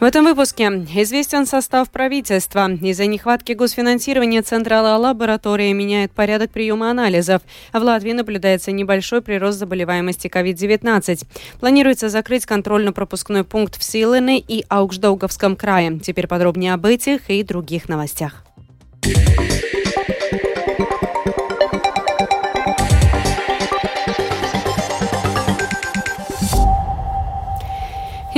В этом выпуске известен состав правительства. Из-за нехватки госфинансирования Центральная лаборатория меняет порядок приема анализов. В Латвии наблюдается небольшой прирост заболеваемости COVID-19. Планируется закрыть контрольно-пропускной пункт в Силыне и Аукшдауговском крае. Теперь подробнее об этих и других новостях.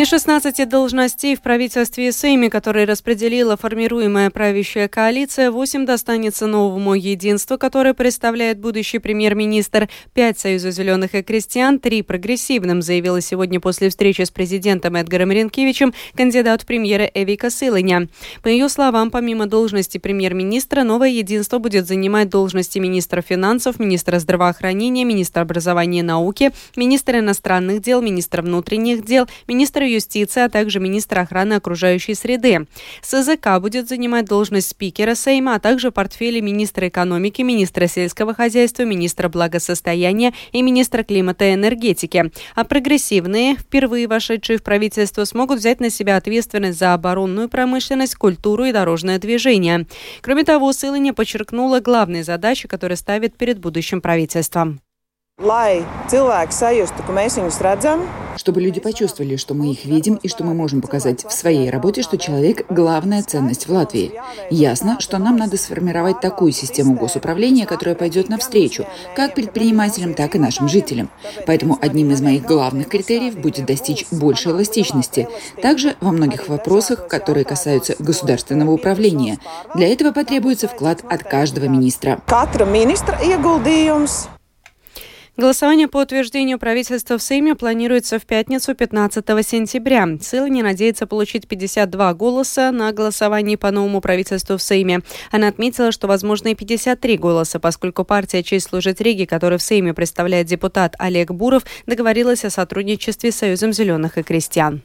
Из 16 должностей в правительстве и Сейме, которые распределила формируемая правящая коалиция, 8 достанется новому единству, которое представляет будущий премьер-министр, 5 Союзу зеленых и крестьян, 3 прогрессивным, заявила сегодня после встречи с президентом Эдгаром Ренкевичем кандидат в премьеры Эвика Сылыня. По ее словам, помимо должности премьер-министра, новое единство будет занимать должности министра финансов, министра здравоохранения, министра образования и науки, министра иностранных дел, министра внутренних дел, министра юстиции, а также министра охраны окружающей среды. СЗК будет занимать должность спикера Сейма, а также портфели министра экономики, министра сельского хозяйства, министра благосостояния и министра климата и энергетики. А прогрессивные, впервые вошедшие в правительство, смогут взять на себя ответственность за оборонную промышленность, культуру и дорожное движение. Кроме того, Сылыня подчеркнула главные задачи, которые ставит перед будущим правительством. Чтобы люди почувствовали, что мы их видим и что мы можем показать в своей работе, что человек – главная ценность в Латвии. Ясно, что нам надо сформировать такую систему госуправления, которая пойдет навстречу как предпринимателям, так и нашим жителям. Поэтому одним из моих главных критериев будет достичь большей эластичности. Также во многих вопросах, которые касаются государственного управления. Для этого потребуется вклад от каждого министра. Голосование по утверждению правительства в Сейме планируется в пятницу 15 сентября. не надеется получить 52 голоса на голосовании по новому правительству в Сейме. Она отметила, что возможно и 53 голоса, поскольку партия «Честь служит Риге», которую в Сейме представляет депутат Олег Буров, договорилась о сотрудничестве с Союзом зеленых и крестьян.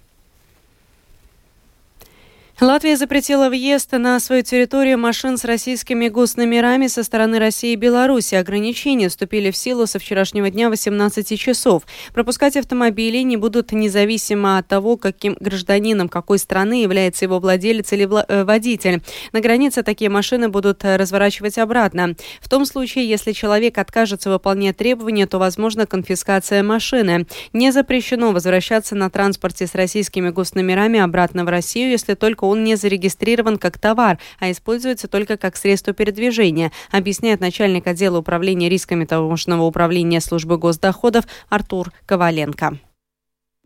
Латвия запретила въезд на свою территорию машин с российскими госномерами со стороны России и Беларуси. Ограничения вступили в силу со вчерашнего дня 18 часов. Пропускать автомобили не будут независимо от того, каким гражданином какой страны является его владелец или э, водитель. На границе такие машины будут разворачивать обратно. В том случае, если человек откажется выполнять требования, то возможна конфискация машины. Не запрещено возвращаться на транспорте с российскими госномерами обратно в Россию, если только он не зарегистрирован как товар, а используется только как средство передвижения, объясняет начальник отдела управления рисками таможенного управления службы госдоходов Артур Коваленко.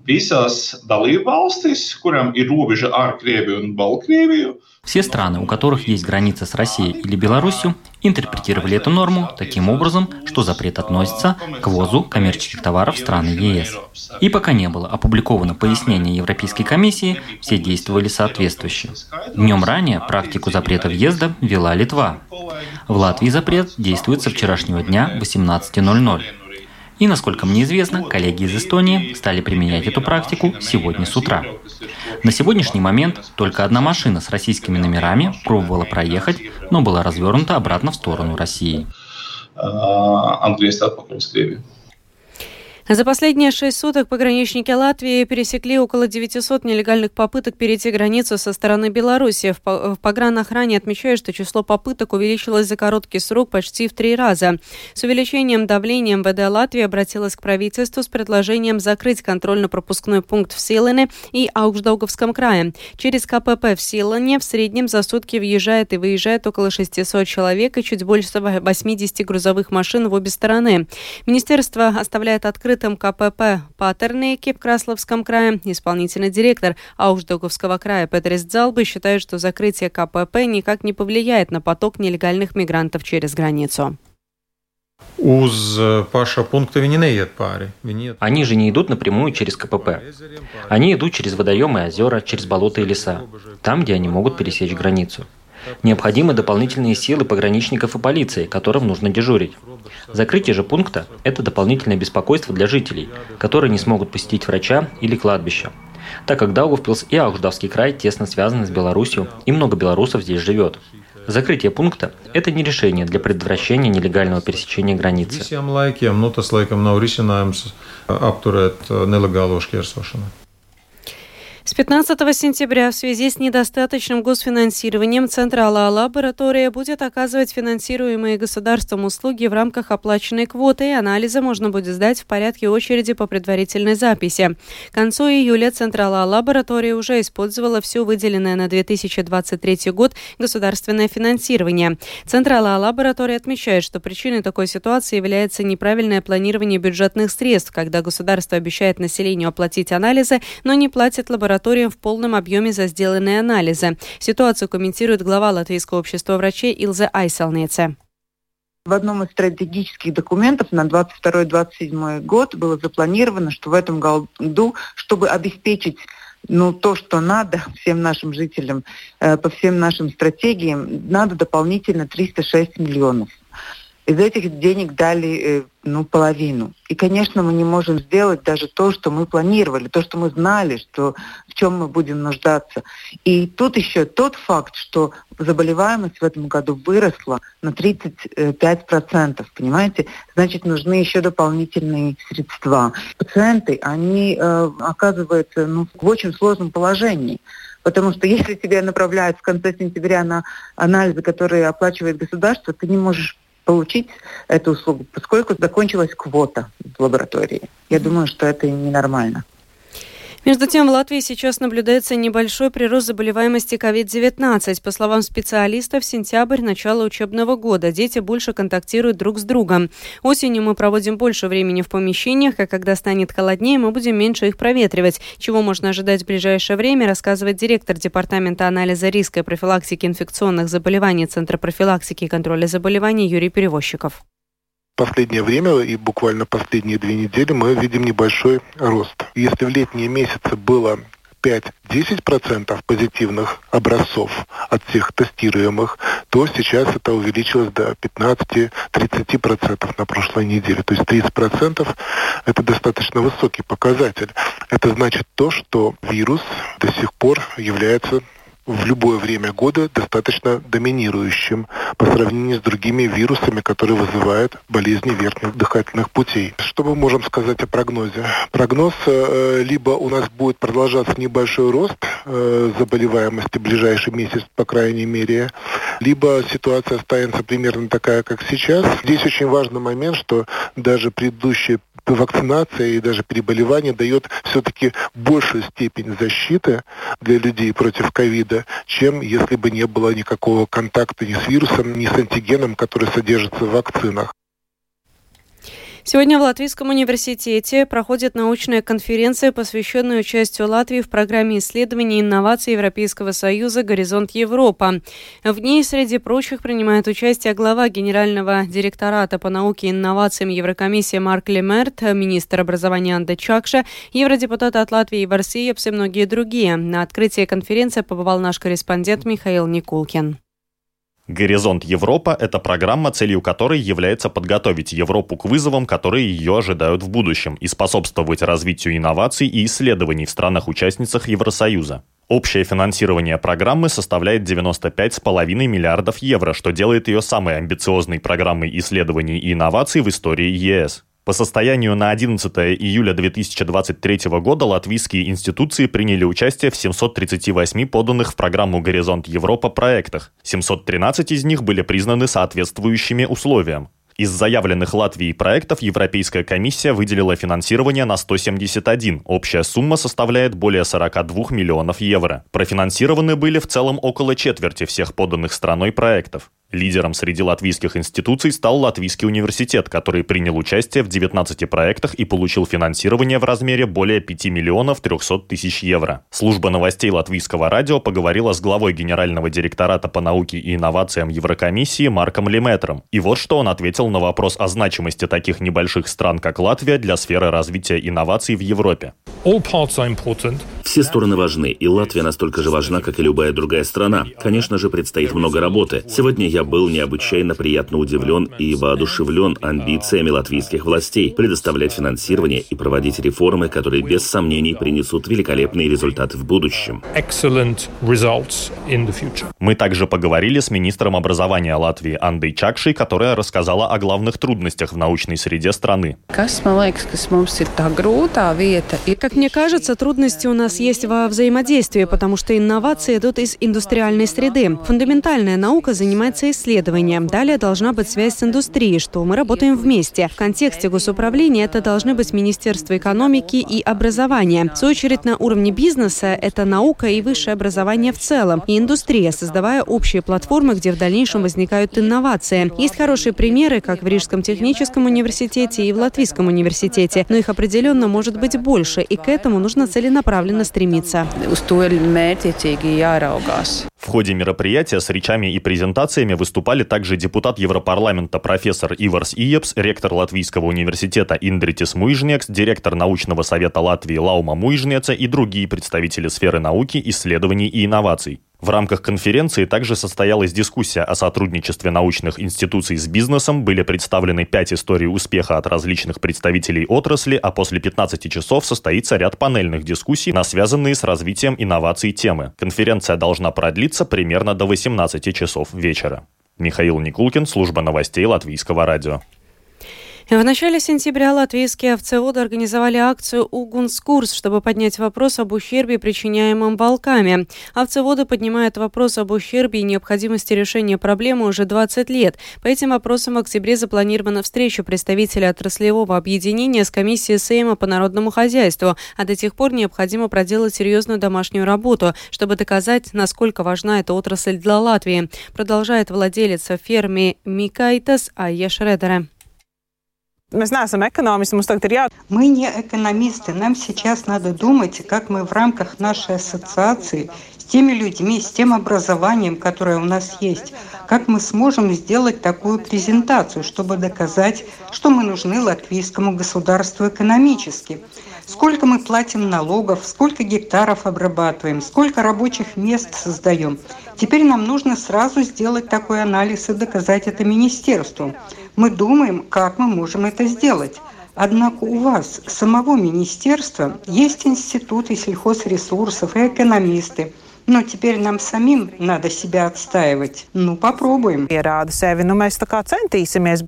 Visās dalībvalstīs, kurām ir robeža ar Krieviju un Baltkrieviju, все страны, у которых есть граница с Россией или Беларусью, интерпретировали эту норму таким образом, что запрет относится к ввозу коммерческих товаров страны ЕС. И пока не было опубликовано пояснение Европейской комиссии, все действовали соответствующе. Днем ранее практику запрета въезда вела Литва. В Латвии запрет действует со вчерашнего дня 18.00. И, насколько мне известно, коллеги из Эстонии стали применять эту практику сегодня с утра. На сегодняшний момент только одна машина с российскими номерами пробовала проехать, но была развернута обратно в сторону России. Андрей Статпоков, Скребе. За последние шесть суток пограничники Латвии пересекли около 900 нелегальных попыток перейти границу со стороны Беларуси. В погранохране отмечают, что число попыток увеличилось за короткий срок почти в три раза. С увеличением давления МВД Латвии обратилась к правительству с предложением закрыть контрольно-пропускной пункт в Силане и Аукшдауговском крае. Через КПП в Силане в среднем за сутки въезжает и выезжает около 600 человек и чуть больше 80 грузовых машин в обе стороны. Министерство оставляет открытым открытом КПП Патернейке в Красловском крае исполнительный директор Аушдоговского края Петрис Дзалбы считает, что закрытие КПП никак не повлияет на поток нелегальных мигрантов через границу. Punkta viņi neiet pāri. Они же не идут напрямую через КПП. Они идут через водоемы и озера, через болота и леса, там, где они могут пересечь границу. Необходимы дополнительные силы пограничников и полиции, которым нужно дежурить. Закрытие же пункта – это дополнительное беспокойство для жителей, которые не смогут посетить врача или кладбище. Так как Даугавпилс и Ауждавский край тесно связаны с Беларусью, и много белорусов здесь живет. Закрытие пункта – это не решение для предотвращения нелегального пересечения границы. С 15 сентября в связи с недостаточным госфинансированием Централа лаборатория будет оказывать финансируемые государством услуги в рамках оплаченной квоты, и анализы можно будет сдать в порядке очереди по предварительной записи. К концу июля Централа лаборатория уже использовала все выделенное на 2023 год государственное финансирование. Централа лаборатория отмечает, что причиной такой ситуации является неправильное планирование бюджетных средств, когда государство обещает населению оплатить анализы, но не платит лаборатории лабораториям в полном объеме за сделанные анализы. Ситуацию комментирует глава Латвийского общества врачей Илза Айселнеце. В одном из стратегических документов на 22-27 год было запланировано, что в этом году, чтобы обеспечить ну, то, что надо всем нашим жителям, э, по всем нашим стратегиям, надо дополнительно 306 миллионов. Из этих денег дали э, ну, половину. И, конечно, мы не можем сделать даже то, что мы планировали, то, что мы знали, что, в чем мы будем нуждаться. И тут еще тот факт, что заболеваемость в этом году выросла на 35%, понимаете? Значит, нужны еще дополнительные средства. Пациенты, они э, оказываются ну, в очень сложном положении. Потому что если тебя направляют в конце сентября на анализы, которые оплачивает государство, ты не можешь получить эту услугу, поскольку закончилась квота в лаборатории. Я думаю, что это ненормально. Между тем, в Латвии сейчас наблюдается небольшой прирост заболеваемости COVID-19. По словам специалистов, сентябрь – начало учебного года. Дети больше контактируют друг с другом. Осенью мы проводим больше времени в помещениях, а когда станет холоднее, мы будем меньше их проветривать. Чего можно ожидать в ближайшее время, рассказывает директор Департамента анализа риска и профилактики инфекционных заболеваний Центра профилактики и контроля заболеваний Юрий Перевозчиков последнее время и буквально последние две недели мы видим небольшой рост. Если в летние месяцы было 5-10% позитивных образцов от всех тестируемых, то сейчас это увеличилось до 15-30% на прошлой неделе. То есть 30% это достаточно высокий показатель. Это значит то, что вирус до сих пор является в любое время года достаточно доминирующим по сравнению с другими вирусами, которые вызывают болезни верхних дыхательных путей. Что мы можем сказать о прогнозе? Прогноз э, либо у нас будет продолжаться небольшой рост э, заболеваемости в ближайший месяц, по крайней мере, либо ситуация останется примерно такая, как сейчас. Здесь очень важный момент, что даже предыдущие вакцинация и даже переболевание дает все-таки большую степень защиты для людей против ковида, чем если бы не было никакого контакта ни с вирусом, ни с антигеном, который содержится в вакцинах. Сегодня в Латвийском университете проходит научная конференция, посвященная участию Латвии в программе исследований и инноваций Европейского Союза «Горизонт Европа». В ней, среди прочих, принимает участие глава Генерального директората по науке и инновациям Еврокомиссии Марк Лемерт, министр образования Анда Чакша, евродепутат от Латвии и Варсиепс и многие другие. На открытие конференции побывал наш корреспондент Михаил Никулкин. «Горизонт Европа» — это программа, целью которой является подготовить Европу к вызовам, которые ее ожидают в будущем, и способствовать развитию инноваций и исследований в странах-участницах Евросоюза. Общее финансирование программы составляет 95,5 миллиардов евро, что делает ее самой амбициозной программой исследований и инноваций в истории ЕС. По состоянию на 11 июля 2023 года латвийские институции приняли участие в 738 поданных в программу «Горизонт Европа» проектах. 713 из них были признаны соответствующими условиям. Из заявленных Латвией проектов Европейская комиссия выделила финансирование на 171. Общая сумма составляет более 42 миллионов евро. Профинансированы были в целом около четверти всех поданных страной проектов. Лидером среди латвийских институций стал Латвийский университет, который принял участие в 19 проектах и получил финансирование в размере более 5 миллионов 300 тысяч евро. Служба новостей Латвийского радио поговорила с главой Генерального директората по науке и инновациям Еврокомиссии Марком Леметром. И вот что он ответил на вопрос о значимости таких небольших стран, как Латвия, для сферы развития инноваций в Европе. Все стороны важны, и Латвия настолько же важна, как и любая другая страна. Конечно же, предстоит много работы. Сегодня я я был необычайно приятно удивлен и воодушевлен амбициями латвийских властей предоставлять финансирование и проводить реформы, которые без сомнений принесут великолепные результаты в будущем. Мы также поговорили с министром образования Латвии Андой Чакшей, которая рассказала о главных трудностях в научной среде страны. Как мне кажется, трудности у нас есть во взаимодействии, потому что инновации идут из индустриальной среды. Фундаментальная наука занимается исследованием. Далее должна быть связь с индустрией, что мы работаем вместе. В контексте госуправления это должны быть Министерство экономики и образования. В свою очередь, на уровне бизнеса это наука и высшее образование в целом, и индустрия, создавая общие платформы, где в дальнейшем возникают инновации. Есть хорошие примеры, как в Рижском техническом университете и в Латвийском университете, но их определенно может быть больше, и к этому нужно целенаправленно стремиться. В ходе мероприятия с речами и презентациями выступали также депутат Европарламента профессор Иварс Иепс, ректор Латвийского университета Индритис Муижнекс, директор научного совета Латвии Лаума Муижнеца и другие представители сферы науки, исследований и инноваций. В рамках конференции также состоялась дискуссия о сотрудничестве научных институций с бизнесом, были представлены пять историй успеха от различных представителей отрасли, а после 15 часов состоится ряд панельных дискуссий на связанные с развитием инноваций темы. Конференция должна продлиться примерно до 18 часов вечера. Михаил Никулкин, служба новостей Латвийского радио. В начале сентября латвийские овцеводы организовали акцию «Угунскурс», чтобы поднять вопрос об ущербе, причиняемом волками. Овцеводы поднимают вопрос об ущербе и необходимости решения проблемы уже 20 лет. По этим вопросам в октябре запланирована встреча представителя отраслевого объединения с комиссией Сейма по народному хозяйству, а до тех пор необходимо проделать серьезную домашнюю работу, чтобы доказать, насколько важна эта отрасль для Латвии, продолжает владелец фермы Микайтас Айя Шредера. Mēs neesam экономисты, tagad ir jā... Мы не экономисты. Нам сейчас надо думать, как мы в рамках нашей ассоциации с теми людьми, с тем образованием, которое у нас есть, как мы сможем сделать такую презентацию, чтобы доказать, что мы нужны латвийскому государству экономически. Сколько мы платим налогов, сколько гектаров обрабатываем, сколько рабочих мест создаем. Теперь нам нужно сразу сделать такой анализ и доказать это министерству. Мы думаем, как мы можем это сделать. Однако у вас, самого министерства, есть институты сельхозресурсов и экономисты. Но теперь нам самим надо себя отстаивать. Ну, попробуем. Pierāda sevi, nu mēs tā kā centīsimies.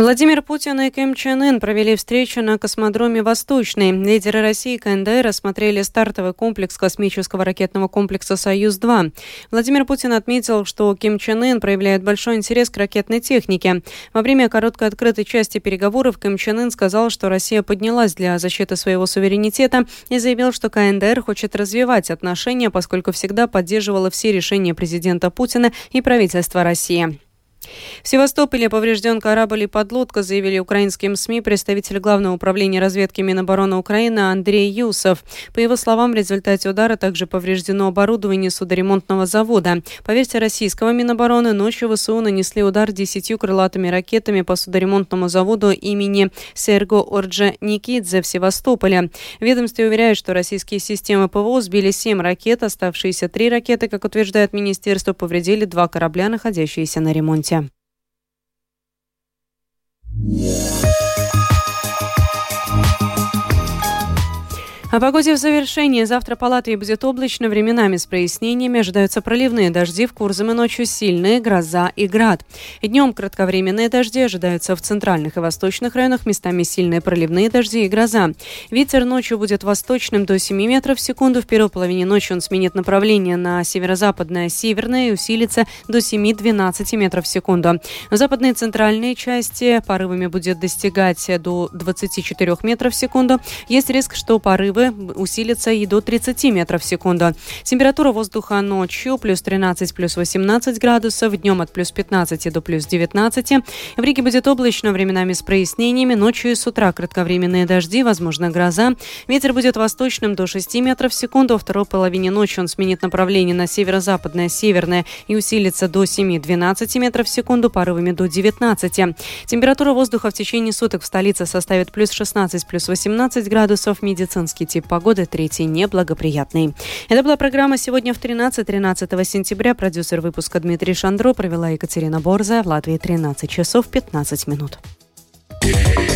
Владимир Путин и Ким Чен Ын провели встречу на космодроме «Восточный». Лидеры России и КНДР рассмотрели стартовый комплекс космического ракетного комплекса «Союз-2». Владимир Путин отметил, что Ким Чен Ын проявляет большой интерес к ракетной технике. Во время короткой открытой части переговоров Ким Чен Ын сказал, что Россия поднялась для защиты своего суверенитета и заявил, что КНДР хочет развивать отношения, поскольку всегда поддерживала все решения президента Путина и правительства России. В Севастополе поврежден корабль и подлодка, заявили украинским СМИ представитель Главного управления разведки Минобороны Украины Андрей Юсов. По его словам, в результате удара также повреждено оборудование судоремонтного завода. По версии российского Минобороны, ночью ВСУ нанесли удар десятью крылатыми ракетами по судоремонтному заводу имени Серго Орджа Никидзе в Севастополе. В ведомстве уверяют, что российские системы ПВО сбили семь ракет, оставшиеся три ракеты, как утверждает министерство, повредили два корабля, находящиеся на ремонте. Yeah. О погоде в завершении. Завтра по Латвии будет облачно, временами с прояснениями. Ожидаются проливные дожди, в Курзам и ночью сильные, гроза и град. Днем кратковременные дожди ожидаются в центральных и восточных районах, местами сильные проливные дожди и гроза. Ветер ночью будет восточным до 7 метров в секунду. В первой половине ночи он сменит направление на северо-западное, северное и усилится до 7-12 метров в секунду. В западной и центральной части порывами будет достигать до 24 метров в секунду. Есть риск, что порывы порывы усилятся и до 30 метров в секунду. Температура воздуха ночью плюс 13, плюс 18 градусов, днем от плюс 15 до плюс 19. В Риге будет облачно, временами с прояснениями, ночью и с утра кратковременные дожди, возможно гроза. Ветер будет восточным до 6 метров в секунду, во второй половине ночи он сменит направление на северо-западное, северное и усилится до 7-12 метров в секунду, порывами до 19. Температура воздуха в течение суток в столице составит плюс 16, плюс 18 градусов. Медицинский тип погоды, третий неблагоприятный. Это была программа «Сегодня в 13, 13 сентября». Продюсер выпуска Дмитрий Шандро провела Екатерина Борза. В Латвии 13 часов 15 минут. Yeah.